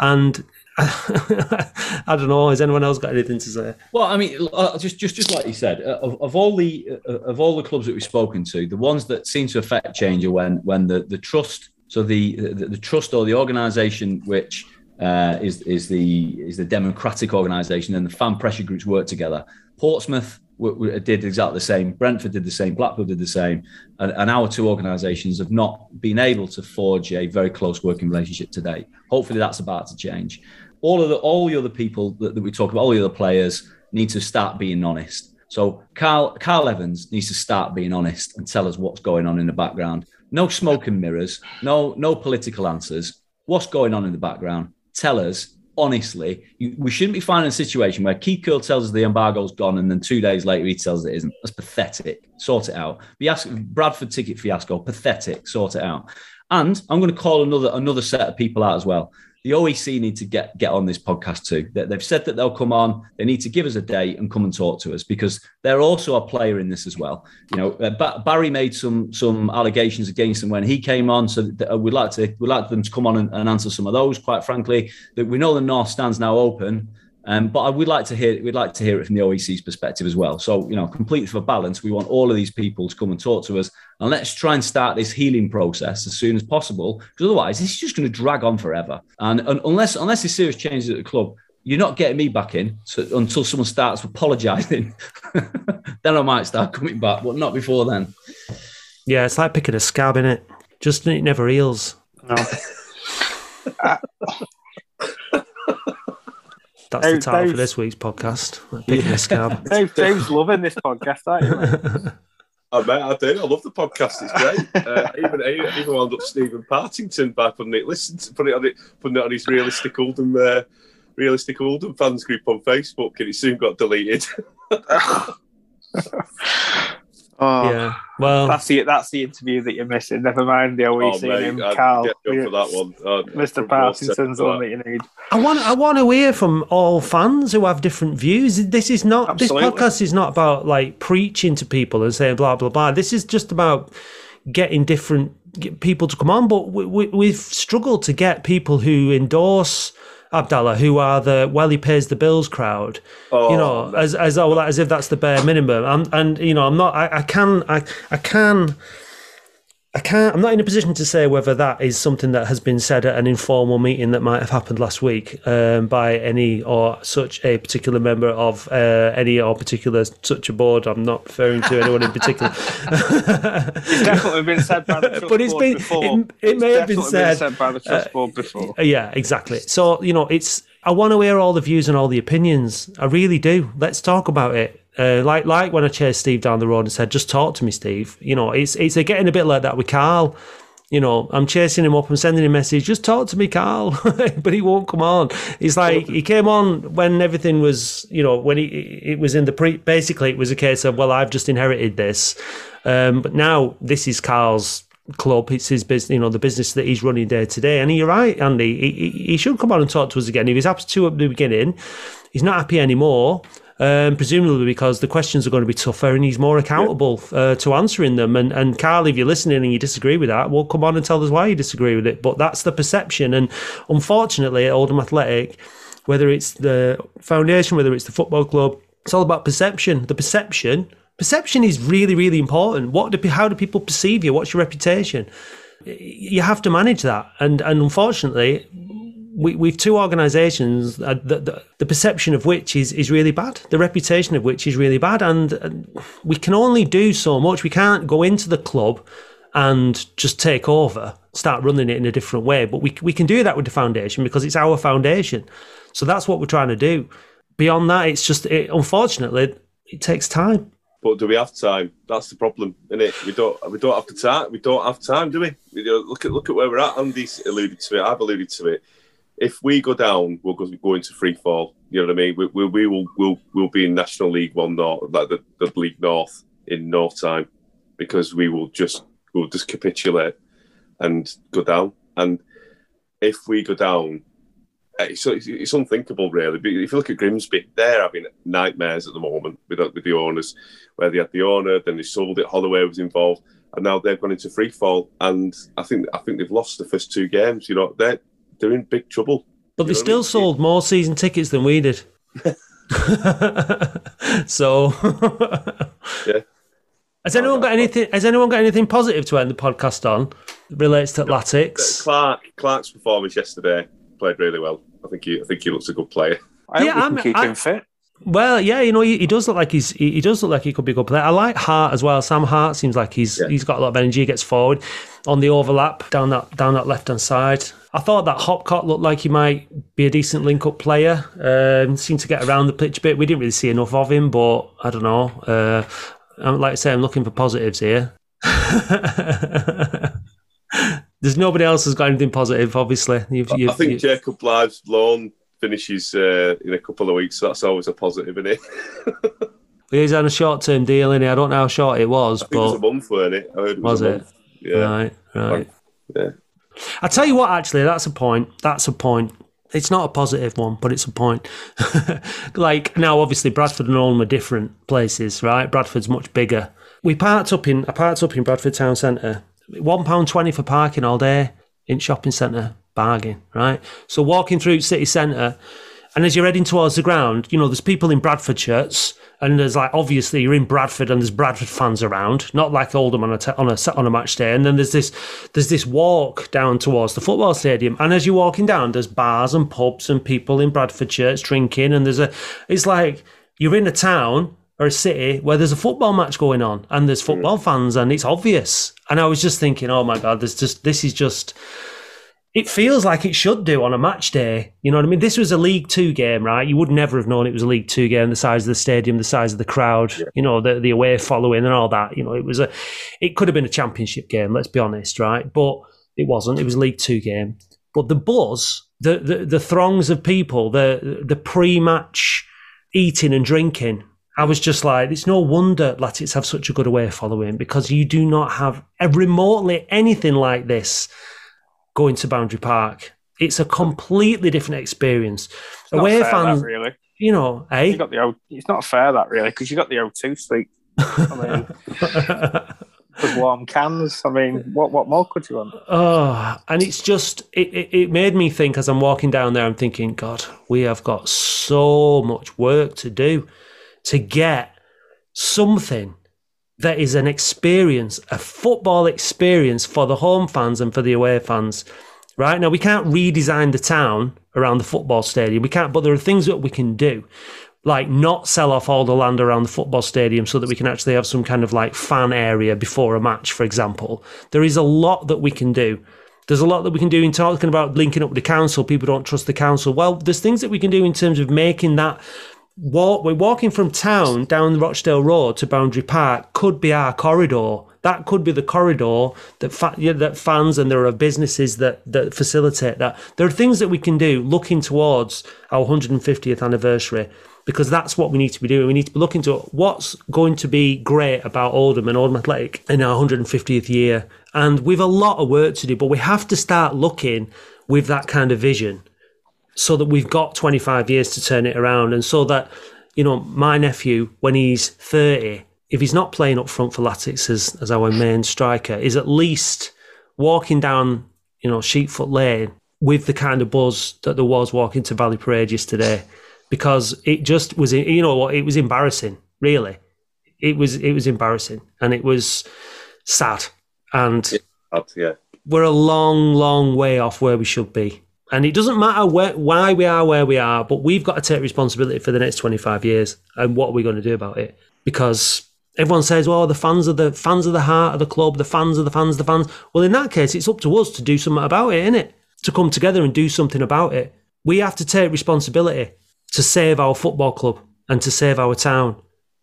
And I don't know. Has anyone else got anything to say?
Well, I mean, uh, just just just like you said, uh, of, of all the uh, of all the clubs that we've spoken to, the ones that seem to affect change are when when the the trust, so the the, the trust or the organisation which uh, is is the is the democratic organisation and the fan pressure groups work together. Portsmouth did exactly the same. Brentford did the same. Blackpool did the same. And, and, our two organisations have not been able to forge a very close working relationship today. Hopefully, that's about to change. All of the all the other people that, that we talk about, all the other players need to start being honest. So Carl Carl Evans needs to start being honest and tell us what's going on in the background. No smoke and mirrors. No no political answers. What's going on in the background? Tell us honestly, you, we shouldn't be finding a situation where Keith Curle tells us the embargo's gone and then two days later he tells us it isn't. That's pathetic. Sort it out. Fiasco, Bradford ticket fiasco, pathetic. Sort it out. And I'm going to call another another set of people out as well. The OEC need to get get on this podcast too. They've said that they'll come on. They need to give us a date and come and talk to us because they're also a player in this as well. You know, uh, Barry made some some allegations against them when he came on, so we'd like to we'd like them to come on and, and answer some of those. Quite frankly, that we know the North stands now open. Um, but I would like to hear we'd like to hear it from the OEC's perspective as well. So you know, completely for balance, we want all of these people to come and talk to us, and let's try and start this healing process as soon as possible. Because otherwise, this is just going to drag on forever. And, and unless unless there's serious changes at the club, you're not getting me back in so, until someone starts apologising. then I might start coming back, but not before then.
Yeah, it's like picking a scab in it. Just it never heals. No. That's Dave, the title Dave's, for this week's podcast. Picking a scab.
Dave, Dave's loving this podcast, aren't you?
I bet I do. I love the podcast. It's great. Uh, even I even wound up Stephen Partington by putting it, listen, to, putting it on it, putting it on his realistic Oldham, uh, realistic Oldham fans group on Facebook, and it soon got deleted.
Oh, yeah. Well, that's the that's the interview that you're missing. Never mind the OEC oh, him, Carl.
for that one.
Mr. Parkinson's the one that you need.
I want I want to hear from all fans who have different views. This is not Absolutely. this podcast is not about like preaching to people and saying blah blah blah. This is just about getting different people to come on. But we, we, we've struggled to get people who endorse Abdallah, who are the well, he pays the bills crowd. Oh, you know, as as oh, as if that's the bare minimum. And and you know, I'm not. I, I can. I I can I can't. I'm not in a position to say whether that is something that has been said at an informal meeting that might have happened last week um, by any or such a particular member of uh, any or particular such a board. I'm not referring to anyone in particular.
it's definitely been said by the trust but it's been. Before.
It, it may have been said,
been said by the trust uh, board before.
Yeah, exactly. So you know, it's. I want to hear all the views and all the opinions. I really do. Let's talk about it. Uh, like like when I chased Steve down the road and said, "Just talk to me, Steve." You know, it's it's getting a bit like that with Carl. You know, I'm chasing him up. I'm sending him a message. Just talk to me, Carl. but he won't come on. He's like he came on when everything was, you know, when he it was in the pre. Basically, it was a case of, well, I've just inherited this, um, but now this is Carl's club. It's his business, you know, the business that he's running day to day. And you're right, Andy. He, he, should come on and talk to us again. He was happy to at the beginning. He's not happy anymore um, presumably because the questions are going to be tougher and he's more accountable yeah. uh, to answering them. And, and Carl, if you're listening and you disagree with that, well, come on and tell us why you disagree with it. But that's the perception. And unfortunately, at Oldham Athletic, whether it's the foundation, whether it's the football club, it's all about perception. The perception, perception is really, really important. What do, how do people perceive you? What's your reputation? You have to manage that, and and unfortunately, we, we've two organisations, uh, the, perception of which is, is really bad, the reputation of which is really bad, and, and we can only do so much. We can't go into the club and just take over, start running it in a different way. But we we can do that with the foundation because it's our foundation. So that's what we're trying to do. Beyond that, it's just it, unfortunately it takes time.
But do we have time? That's the problem, isn't it? We don't. We don't have the time. We don't have time, do we? we look at look at where we're at. Andy's alluded to it. I've alluded to it if we go down, we'll go, go into free fall. You know what I mean? We, we, we will we'll, we'll be in National League One North, like the, the League North in no time, because we will just we'll just capitulate and go down. And if we go down, eh, it's, it's unthinkable, really. But if you look at Grimsby, they're having nightmares at the moment with, with the owners, where they had the owner, then they sold it, Holloway was involved, and now they've gone into free fall. And I think I think they've lost the first two games. You know, they're they're in big trouble.
But they still sold more season tickets than we did. so
yeah.
Has anyone got anything? Has anyone got anything positive to end the podcast on? Relates to Latics.
Uh, Clarke Clarke's performance yesterday played really well. I think he I think he looks a good player.
I yeah, I'm, keep I, him fit.
Well, yeah, you know, he, he, does look like he's he, he, does look like he could be a good player. I like Hart as well. Sam Hart seems like he's yeah. he's got a lot of energy. He gets forward on the overlap down that down that left hand side. I thought that Hopcutt looked like he might be a decent link up player. Um, seemed to get around the pitch a bit. We didn't really see enough of him, but I don't know. Uh, like I say, I'm looking for positives here. There's nobody else has got anything positive, obviously.
You've, you've, I think you've... Jacob Blyth's loan finishes uh, in a couple of weeks, so that's always a positive, isn't it?
He's on a short term deal, and I don't know how short it was, but
it was a month, weren't it?
it was, was it? Yeah. Right, right.
Yeah.
I tell you what, actually, that's a point. That's a point. It's not a positive one, but it's a point. like now, obviously, Bradford and Oldham are different places, right? Bradford's much bigger. We parked up in I parked up in Bradford Town Centre. One pound twenty for parking all day in shopping centre. Bargain, right? So walking through city centre, and as you're heading towards the ground, you know there's people in Bradford shirts, and there's like obviously you're in Bradford and there's Bradford fans around, not like Oldham on a t- on a on a match day. And then there's this there's this walk down towards the football stadium, and as you're walking down, there's bars and pubs and people in Bradford shirts drinking, and there's a it's like you're in a town or a city where there's a football match going on and there's mm. football fans and it's obvious. And I was just thinking, oh my god, there's just this is just it feels like it should do on a match day. You know what I mean? This was a League Two game, right? You would never have known it was a League Two game. The size of the stadium, the size of the crowd, yeah. you know, the the away following and all that. You know, it was a, it could have been a Championship game. Let's be honest, right? But it wasn't. It was a League Two game. But the buzz, the the, the throngs of people, the the pre-match eating and drinking. I was just like, it's no wonder Latics have such a good away following because you do not have remotely anything like this going to Boundary Park. It's a completely different experience.
It's Away fans, that, really.
You know, eh?
You got the old. It's not fair that really because you got the O2 suite. I mean, with warm cans. I mean, what what more could you want?
Oh, and it's just it, it, it made me think as I'm walking down there. I'm thinking, God, we have got so much work to do to get something that is an experience, a football experience for the home fans and for the away fans. Right now, we can't redesign the town around the football stadium. We can't, but there are things that we can do, like not sell off all the land around the football stadium so that we can actually have some kind of like fan area before a match, for example. There is a lot that we can do. There's a lot that we can do in talking about linking up with the council. People don't trust the council. Well, there's things that we can do in terms of making that walk, we're walking from town down Rochdale Road to Boundary Park could be our corridor. That could be the corridor that fa- yeah, that fans and there are businesses that that facilitate that. There are things that we can do looking towards our 150th anniversary because that's what we need to be doing. We need to be looking to what's going to be great about Oldham and Oldham Athletic in our 150th year. And we've a lot of work to do, but we have to start looking with that kind of vision so that we've got 25 years to turn it around and so that you know my nephew when he's 30 if he's not playing up front for Latics as, as our main striker is at least walking down you know sheepfoot lane with the kind of buzz that there was walking to Valley Parade yesterday because it just was you know what it was embarrassing really. It was it was embarrassing and it was sad. And
yeah.
we're a long long way off where we should be and it doesn't matter where, why we are where we are, but we've got to take responsibility for the next 25 years and what are we going to do about it? Because everyone says, well, the fans are the fans of the heart of the club, the fans are the fans, the fans. Well, in that case, it's up to us to do something about it, isn't it? To come together and do something about it. We have to take responsibility to save our football club and to save our town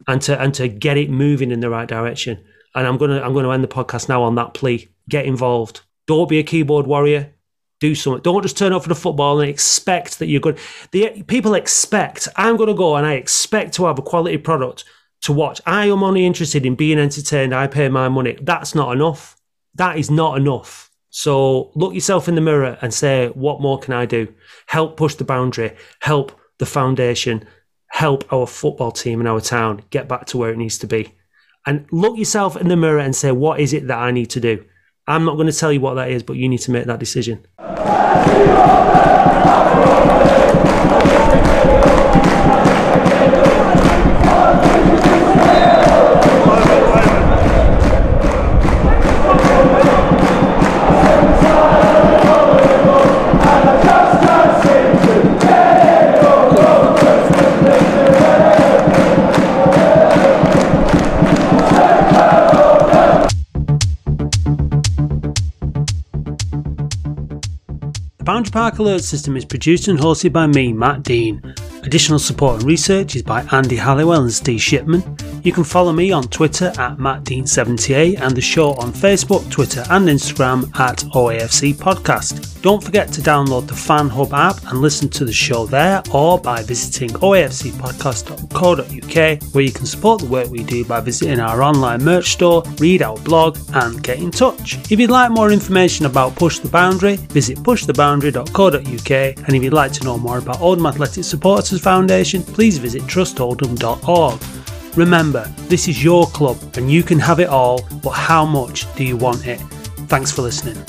and to and to get it moving in the right direction. And I'm gonna I'm gonna end the podcast now on that plea. Get involved. Don't be a keyboard warrior do something. Don't just turn up for the football and expect that you're good. The people expect I'm going to go and I expect to have a quality product to watch. I am only interested in being entertained. I pay my money. That's not enough. That is not enough. So look yourself in the mirror and say, what more can I do? Help push the boundary. Help the foundation. Help our football team and our town get back to where it needs to be. And look yourself in the mirror and say, what is it that I need to do? I'm not going to tell you what that is, but you need to make that decision. Park Alert System is produced and hosted by me, Matt Dean. Additional support and research is by Andy Halliwell and Steve Shipman. You can follow me on Twitter at MattDean78 and the show on Facebook, Twitter, and Instagram at OAFC Podcast. Don't forget to download the Fan Hub app and listen to the show there or by visiting oafcpodcast.co.uk where you can support the work we do by visiting our online merch store, read our blog, and get in touch. If you'd like more information about Push the Boundary, visit pushtheboundary.co.uk and if you'd like to know more about Oldham Athletic Supporters Foundation, please visit trustoldham.org. Remember, this is your club and you can have it all, but how much do you want it? Thanks for listening.